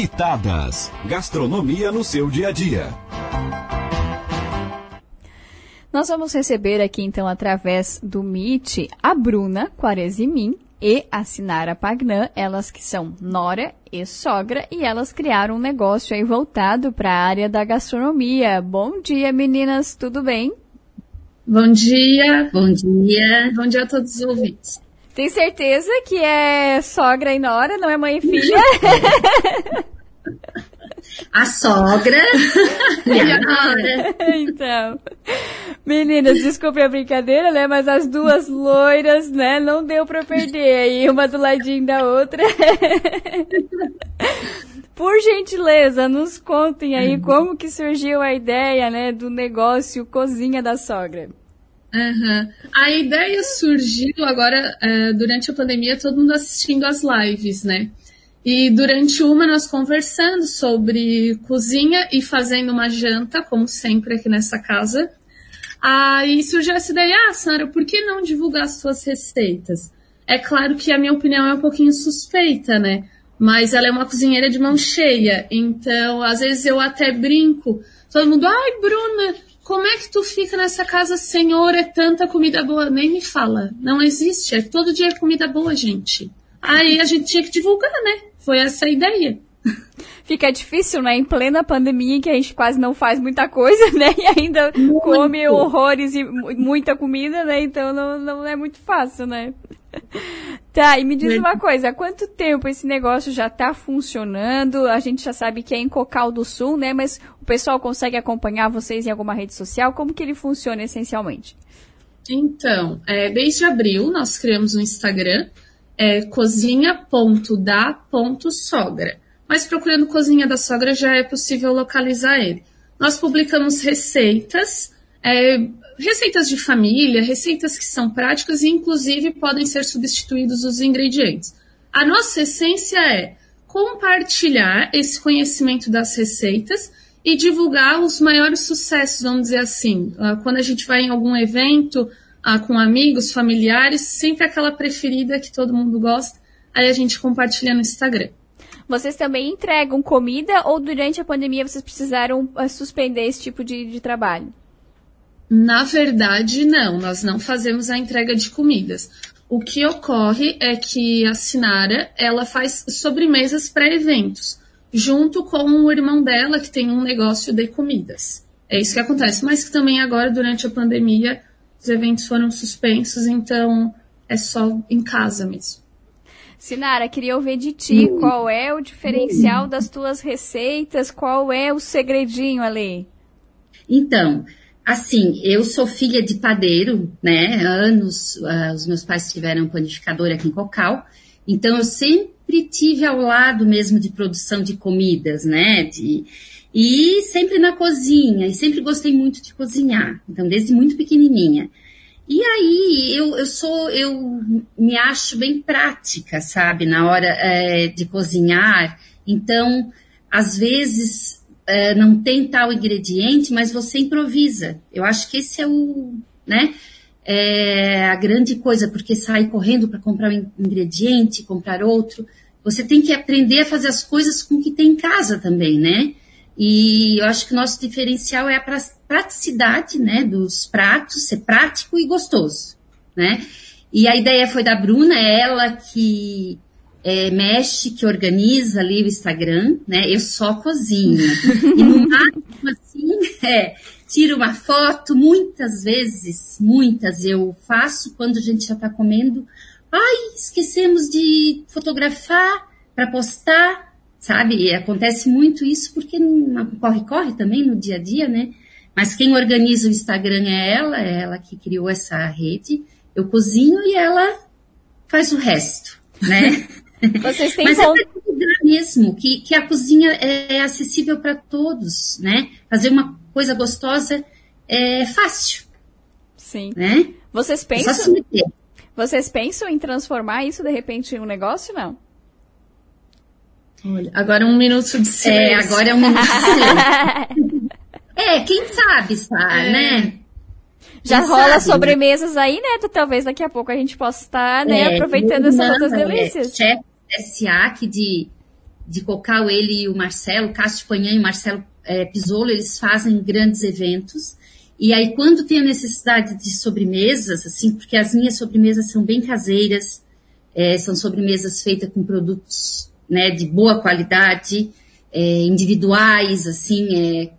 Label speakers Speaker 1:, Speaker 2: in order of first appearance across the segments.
Speaker 1: Pitadas. Gastronomia no seu dia a dia.
Speaker 2: Nós vamos receber aqui, então, através do Meet, a Bruna Quaresimin e a Sinara Pagnan, elas que são nora e sogra, e elas criaram um negócio aí voltado para a área da gastronomia. Bom dia, meninas, tudo bem?
Speaker 3: Bom dia. Bom dia. Bom dia a todos os ouvintes.
Speaker 2: Tem certeza que é sogra e nora, não é mãe e filha?
Speaker 3: a sogra e a nora.
Speaker 2: Então, meninas, desculpe a brincadeira, né? Mas as duas loiras, né? Não deu pra perder aí, uma do ladinho da outra. Por gentileza, nos contem aí uhum. como que surgiu a ideia, né, do negócio Cozinha da Sogra.
Speaker 3: Uhum. A ideia surgiu agora, uh, durante a pandemia, todo mundo assistindo as lives, né? E durante uma nós conversando sobre cozinha e fazendo uma janta, como sempre aqui nessa casa. Aí surgiu essa ideia, ah, Sara, por que não divulgar as suas receitas? É claro que a minha opinião é um pouquinho suspeita, né? Mas ela é uma cozinheira de mão cheia, então às vezes eu até brinco. Todo mundo, ai, Bruna, como é que tu fica nessa casa, senhor? É tanta comida boa. Nem me fala. Não existe. É todo dia comida boa, gente. Aí a gente tinha que divulgar, né? Foi essa a ideia.
Speaker 2: Fica difícil, né? Em plena pandemia, que a gente quase não faz muita coisa, né? E ainda muito. come horrores e muita comida, né? Então não, não é muito fácil, né? Tá, e me diz uma coisa, há quanto tempo esse negócio já está funcionando? A gente já sabe que é em Cocal do Sul, né? Mas o pessoal consegue acompanhar vocês em alguma rede social? Como que ele funciona essencialmente?
Speaker 3: Então, é, desde abril nós criamos um Instagram, é cozinha.da.sogra. Mas procurando Cozinha da Sogra já é possível localizar ele. Nós publicamos receitas, é, receitas de família, receitas que são práticas e, inclusive, podem ser substituídos os ingredientes. A nossa essência é compartilhar esse conhecimento das receitas e divulgar os maiores sucessos, vamos dizer assim. Ah, quando a gente vai em algum evento ah, com amigos, familiares, sempre aquela preferida que todo mundo gosta, aí a gente compartilha no Instagram.
Speaker 2: Vocês também entregam comida ou durante a pandemia vocês precisaram ah, suspender esse tipo de, de trabalho?
Speaker 3: Na verdade, não, nós não fazemos a entrega de comidas. O que ocorre é que a Sinara, ela faz sobremesas para eventos, junto com o irmão dela que tem um negócio de comidas. É isso que acontece, mas que também agora durante a pandemia os eventos foram suspensos, então é só em casa mesmo.
Speaker 2: Sinara, queria ouvir de ti qual é o diferencial das tuas receitas, qual é o segredinho ali?
Speaker 4: Então, Assim, eu sou filha de padeiro, né? Anos, uh, os meus pais tiveram um panificador aqui em Cocal, então eu sempre tive ao lado mesmo de produção de comidas, né? De, e sempre na cozinha, e sempre gostei muito de cozinhar, então desde muito pequenininha. E aí eu, eu sou, eu me acho bem prática, sabe, na hora é, de cozinhar. Então, às vezes é, não tem tal ingrediente, mas você improvisa. Eu acho que esse é o, né? É a grande coisa, porque sai correndo para comprar um ingrediente, comprar outro. Você tem que aprender a fazer as coisas com o que tem em casa também, né? E eu acho que o nosso diferencial é a praticidade, né, dos pratos, ser prático e gostoso, né? E a ideia foi da Bruna, ela que é, mexe, que organiza ali o Instagram, né? Eu só cozinho. e no máximo, assim, é, tiro uma foto, muitas vezes, muitas eu faço quando a gente já está comendo. Ai, esquecemos de fotografar para postar, sabe? E acontece muito isso porque corre-corre também no dia a dia, né? Mas quem organiza o Instagram é ela, é ela que criou essa rede. Eu cozinho e ela faz o resto, né?
Speaker 2: Vocês têm
Speaker 4: Mas é para mesmo, que, que a cozinha é acessível para todos, né? Fazer uma coisa gostosa é fácil.
Speaker 2: Sim.
Speaker 4: Né?
Speaker 2: Vocês é pensam... É vocês pensam em transformar isso de repente em um negócio, não?
Speaker 3: Olha, agora um minuto de silêncio.
Speaker 4: É, agora é um minuto de silêncio. é, quem sabe, sabe, é. né?
Speaker 2: Já rola sabe, sobremesas né? aí, né? Talvez daqui a pouco a gente possa estar, né, é, aproveitando essas outras delícias.
Speaker 4: É, SA, que de de Cocal, ele e o Marcelo, Cássio Panhan e o Marcelo é, Pisolo, eles fazem grandes eventos. E aí, quando tem a necessidade de sobremesas, assim, porque as minhas sobremesas são bem caseiras, é, são sobremesas feitas com produtos né, de boa qualidade, é, individuais, assim, é,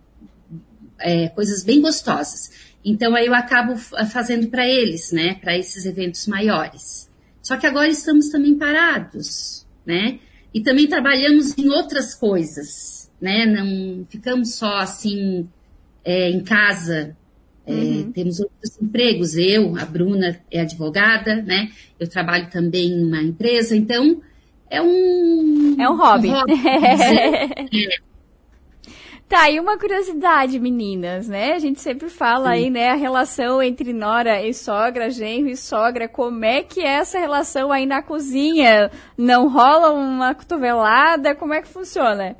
Speaker 4: é, coisas bem gostosas. Então aí eu acabo fazendo para eles, né, para esses eventos maiores. Só que agora estamos também parados, né? E também trabalhamos em outras coisas, né? Não ficamos só assim é, em casa. É, uhum. Temos outros empregos. Eu, a Bruna é advogada, né? Eu trabalho também em uma empresa. Então é um
Speaker 2: é um hobby. Um hobby é, Tá, e uma curiosidade, meninas, né? A gente sempre fala Sim. aí, né, a relação entre nora e sogra, genro e sogra. Como é que é essa relação aí na cozinha? Não rola uma cotovelada? Como é que funciona?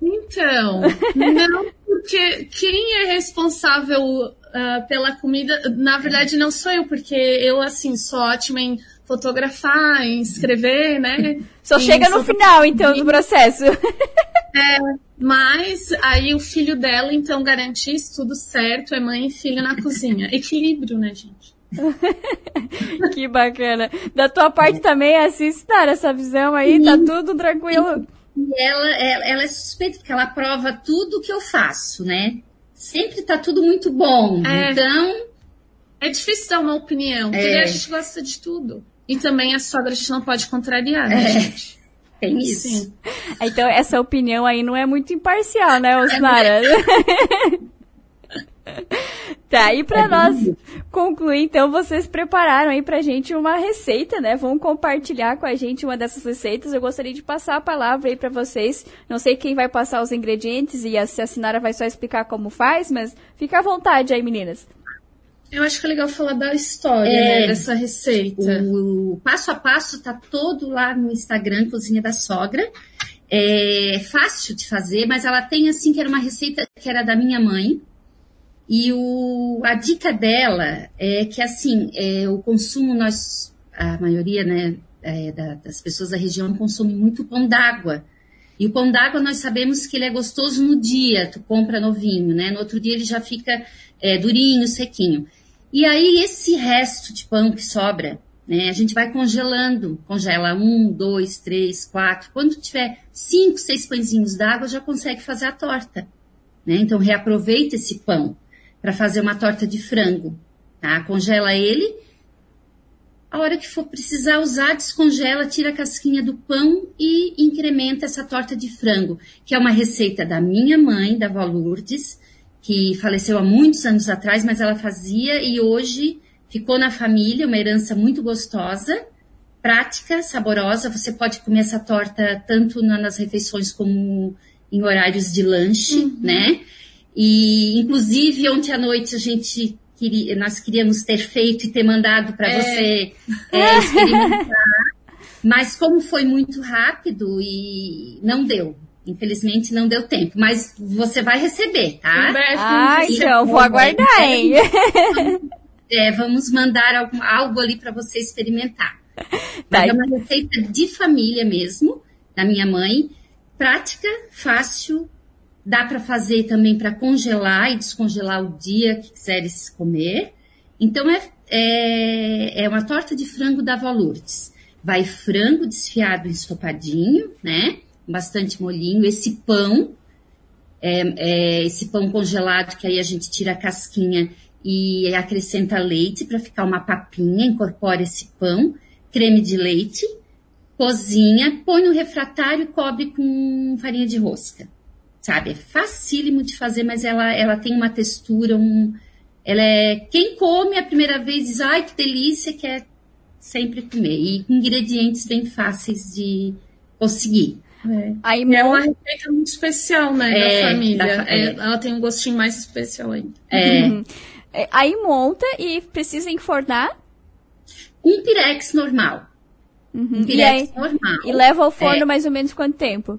Speaker 3: Então, não, porque quem é responsável uh, pela comida, na verdade não sou eu, porque eu, assim, sou ótima em fotografar, em escrever, né?
Speaker 2: Só chega no final, então, do processo.
Speaker 3: É, mas aí o filho dela, então, garante isso tudo certo, é mãe e filho na cozinha. Equilíbrio, né, gente?
Speaker 2: que bacana. Da tua parte também é assim, dar essa visão aí, tá tá tudo tranquilo.
Speaker 4: E ela, ela, ela é suspeita, porque ela prova tudo que eu faço, né? Sempre tá tudo muito bom. É. Então.
Speaker 3: É difícil dar uma opinião, porque é. a gente gosta de tudo. E também a sogra a gente não pode contrariar, né, é. gente?
Speaker 4: Tem isso. Sim.
Speaker 2: Então, essa opinião aí não é muito imparcial, né, Osmara? tá, e para é nós concluir, então, vocês prepararam aí pra gente uma receita, né? Vão compartilhar com a gente uma dessas receitas. Eu gostaria de passar a palavra aí para vocês. Não sei quem vai passar os ingredientes e se a Sinara vai só explicar como faz, mas fica à vontade aí, meninas.
Speaker 3: Eu acho que é legal falar da história é, né, dessa receita.
Speaker 4: O, passo a passo tá todo lá no Instagram, Cozinha da Sogra. É fácil de fazer, mas ela tem assim que era uma receita que era da minha mãe. E o, a dica dela é que assim, é, o consumo, nós, a maioria né, é, da, das pessoas da região consome muito pão d'água. E o pão d'água nós sabemos que ele é gostoso no dia, tu compra novinho, né? No outro dia ele já fica é, durinho, sequinho. E aí, esse resto de pão que sobra, né, a gente vai congelando. Congela um, dois, três, quatro. Quando tiver cinco, seis pãezinhos d'água, já consegue fazer a torta. Né? Então, reaproveita esse pão para fazer uma torta de frango. Tá? Congela ele. A hora que for precisar usar, descongela, tira a casquinha do pão e incrementa essa torta de frango, que é uma receita da minha mãe, da Vó Lourdes, que faleceu há muitos anos atrás, mas ela fazia e hoje ficou na família, uma herança muito gostosa, prática, saborosa. Você pode comer essa torta tanto nas refeições como em horários de lanche, uhum. né? E inclusive ontem à noite a gente queria, nós queríamos ter feito e ter mandado para é. você é, experimentar, mas como foi muito rápido e não deu, Infelizmente não deu tempo, mas você vai receber, tá?
Speaker 2: Ah, então vou aguardar, hein?
Speaker 4: É, vamos mandar algum, algo ali para você experimentar. Tá. é uma receita de família mesmo, da minha mãe, prática, fácil, dá para fazer também para congelar e descongelar o dia que quiseres comer. Então é, é, é uma torta de frango da Valurdes. Vai frango desfiado ensopadinho, né? Bastante molinho. Esse pão, é, é, esse pão congelado, que aí a gente tira a casquinha e acrescenta leite para ficar uma papinha, incorpora esse pão, creme de leite, cozinha, põe no refratário e cobre com farinha de rosca. Sabe, é facílimo de fazer, mas ela, ela tem uma textura, um, ela é, quem come a primeira vez diz, ai que delícia, quer sempre comer. E ingredientes bem fáceis de conseguir.
Speaker 3: É. Aí, é uma receita muito especial, né, é, da família. Da, é. é. Ela tem um gostinho mais especial ainda.
Speaker 2: É. Uhum. é. Aí monta e precisa enfornar?
Speaker 4: Um pirex normal.
Speaker 2: Uhum. Um pirex e aí, normal. E leva ao forno mais ou menos quanto tempo?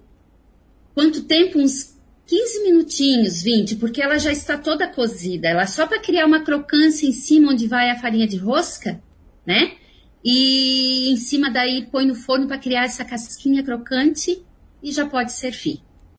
Speaker 4: Quanto tempo? Uns 15 minutinhos, 20, porque ela já está toda cozida. Ela só para criar uma crocância em cima onde vai a farinha de rosca, né? E em cima daí põe no forno para criar essa casquinha crocante e já pode servir.